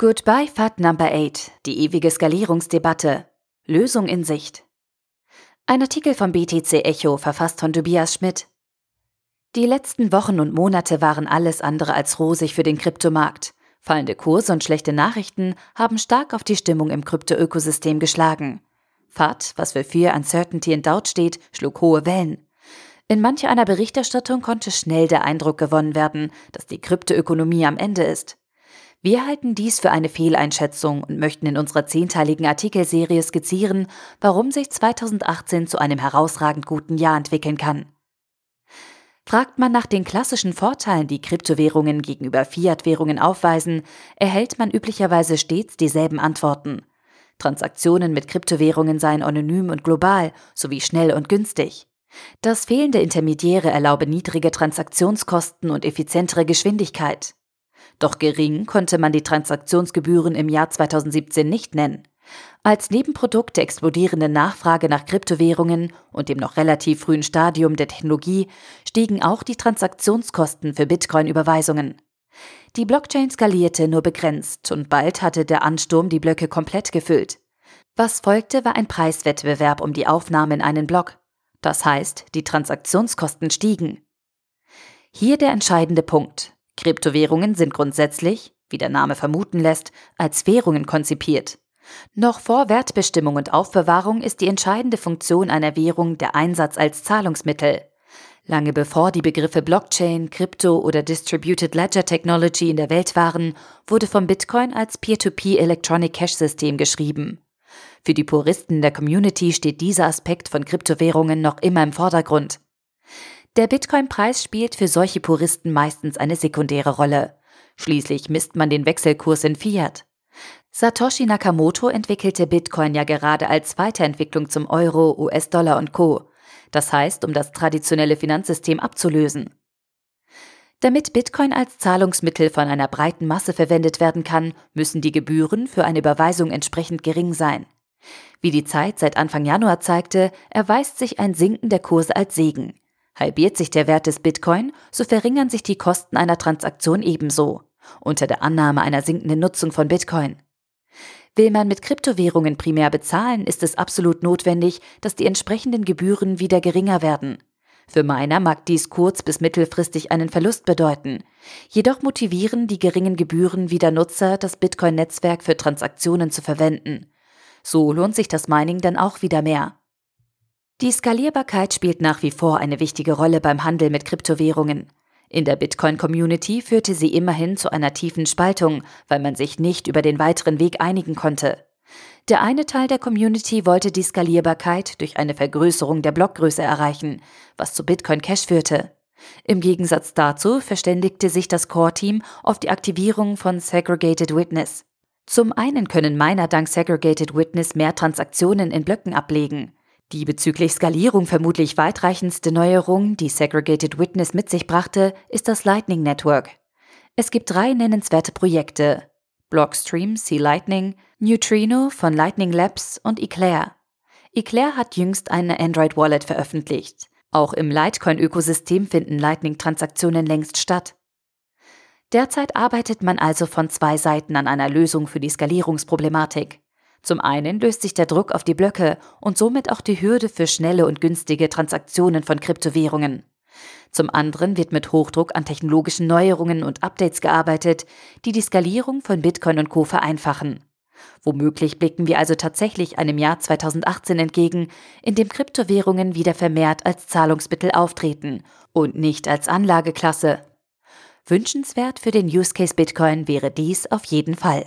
Goodbye FAT Number 8, die ewige Skalierungsdebatte. Lösung in Sicht. Ein Artikel vom BTC Echo, verfasst von Tobias Schmidt. Die letzten Wochen und Monate waren alles andere als rosig für den Kryptomarkt. Fallende Kurse und schlechte Nachrichten haben stark auf die Stimmung im Kryptoökosystem geschlagen. FAT, was für Fear, Uncertainty and Doubt steht, schlug hohe Wellen. In manch einer Berichterstattung konnte schnell der Eindruck gewonnen werden, dass die Kryptoökonomie am Ende ist. Wir halten dies für eine Fehleinschätzung und möchten in unserer zehnteiligen Artikelserie skizzieren, warum sich 2018 zu einem herausragend guten Jahr entwickeln kann. Fragt man nach den klassischen Vorteilen, die Kryptowährungen gegenüber Fiat-Währungen aufweisen, erhält man üblicherweise stets dieselben Antworten. Transaktionen mit Kryptowährungen seien anonym und global sowie schnell und günstig. Das fehlende Intermediäre erlaube niedrige Transaktionskosten und effizientere Geschwindigkeit. Doch gering konnte man die Transaktionsgebühren im Jahr 2017 nicht nennen. Als Nebenprodukt der explodierenden Nachfrage nach Kryptowährungen und dem noch relativ frühen Stadium der Technologie stiegen auch die Transaktionskosten für Bitcoin-Überweisungen. Die Blockchain skalierte nur begrenzt und bald hatte der Ansturm die Blöcke komplett gefüllt. Was folgte, war ein Preiswettbewerb um die Aufnahme in einen Block. Das heißt, die Transaktionskosten stiegen. Hier der entscheidende Punkt. Kryptowährungen sind grundsätzlich, wie der Name vermuten lässt, als Währungen konzipiert. Noch vor Wertbestimmung und Aufbewahrung ist die entscheidende Funktion einer Währung der Einsatz als Zahlungsmittel. Lange bevor die Begriffe Blockchain, Krypto oder Distributed Ledger Technology in der Welt waren, wurde vom Bitcoin als Peer-to-Peer Electronic Cash System geschrieben. Für die Puristen der Community steht dieser Aspekt von Kryptowährungen noch immer im Vordergrund. Der Bitcoin-Preis spielt für solche Puristen meistens eine sekundäre Rolle. Schließlich misst man den Wechselkurs in Fiat. Satoshi Nakamoto entwickelte Bitcoin ja gerade als Weiterentwicklung zum Euro, US-Dollar und Co. Das heißt, um das traditionelle Finanzsystem abzulösen. Damit Bitcoin als Zahlungsmittel von einer breiten Masse verwendet werden kann, müssen die Gebühren für eine Überweisung entsprechend gering sein. Wie die Zeit seit Anfang Januar zeigte, erweist sich ein Sinken der Kurse als Segen. Halbiert sich der Wert des Bitcoin, so verringern sich die Kosten einer Transaktion ebenso, unter der Annahme einer sinkenden Nutzung von Bitcoin. Will man mit Kryptowährungen primär bezahlen, ist es absolut notwendig, dass die entsprechenden Gebühren wieder geringer werden. Für Miner mag dies kurz- bis mittelfristig einen Verlust bedeuten. Jedoch motivieren die geringen Gebühren wieder Nutzer, das Bitcoin-Netzwerk für Transaktionen zu verwenden. So lohnt sich das Mining dann auch wieder mehr. Die Skalierbarkeit spielt nach wie vor eine wichtige Rolle beim Handel mit Kryptowährungen. In der Bitcoin-Community führte sie immerhin zu einer tiefen Spaltung, weil man sich nicht über den weiteren Weg einigen konnte. Der eine Teil der Community wollte die Skalierbarkeit durch eine Vergrößerung der Blockgröße erreichen, was zu Bitcoin Cash führte. Im Gegensatz dazu verständigte sich das Core-Team auf die Aktivierung von Segregated Witness. Zum einen können Miner dank Segregated Witness mehr Transaktionen in Blöcken ablegen. Die bezüglich Skalierung vermutlich weitreichendste Neuerung, die Segregated Witness mit sich brachte, ist das Lightning Network. Es gibt drei nennenswerte Projekte. Blockstream, Sea Lightning, Neutrino von Lightning Labs und Eclair. Eclair hat jüngst eine Android Wallet veröffentlicht. Auch im Litecoin-Ökosystem finden Lightning-Transaktionen längst statt. Derzeit arbeitet man also von zwei Seiten an einer Lösung für die Skalierungsproblematik. Zum einen löst sich der Druck auf die Blöcke und somit auch die Hürde für schnelle und günstige Transaktionen von Kryptowährungen. Zum anderen wird mit Hochdruck an technologischen Neuerungen und Updates gearbeitet, die die Skalierung von Bitcoin und Co vereinfachen. Womöglich blicken wir also tatsächlich einem Jahr 2018 entgegen, in dem Kryptowährungen wieder vermehrt als Zahlungsmittel auftreten und nicht als Anlageklasse. Wünschenswert für den Use Case Bitcoin wäre dies auf jeden Fall.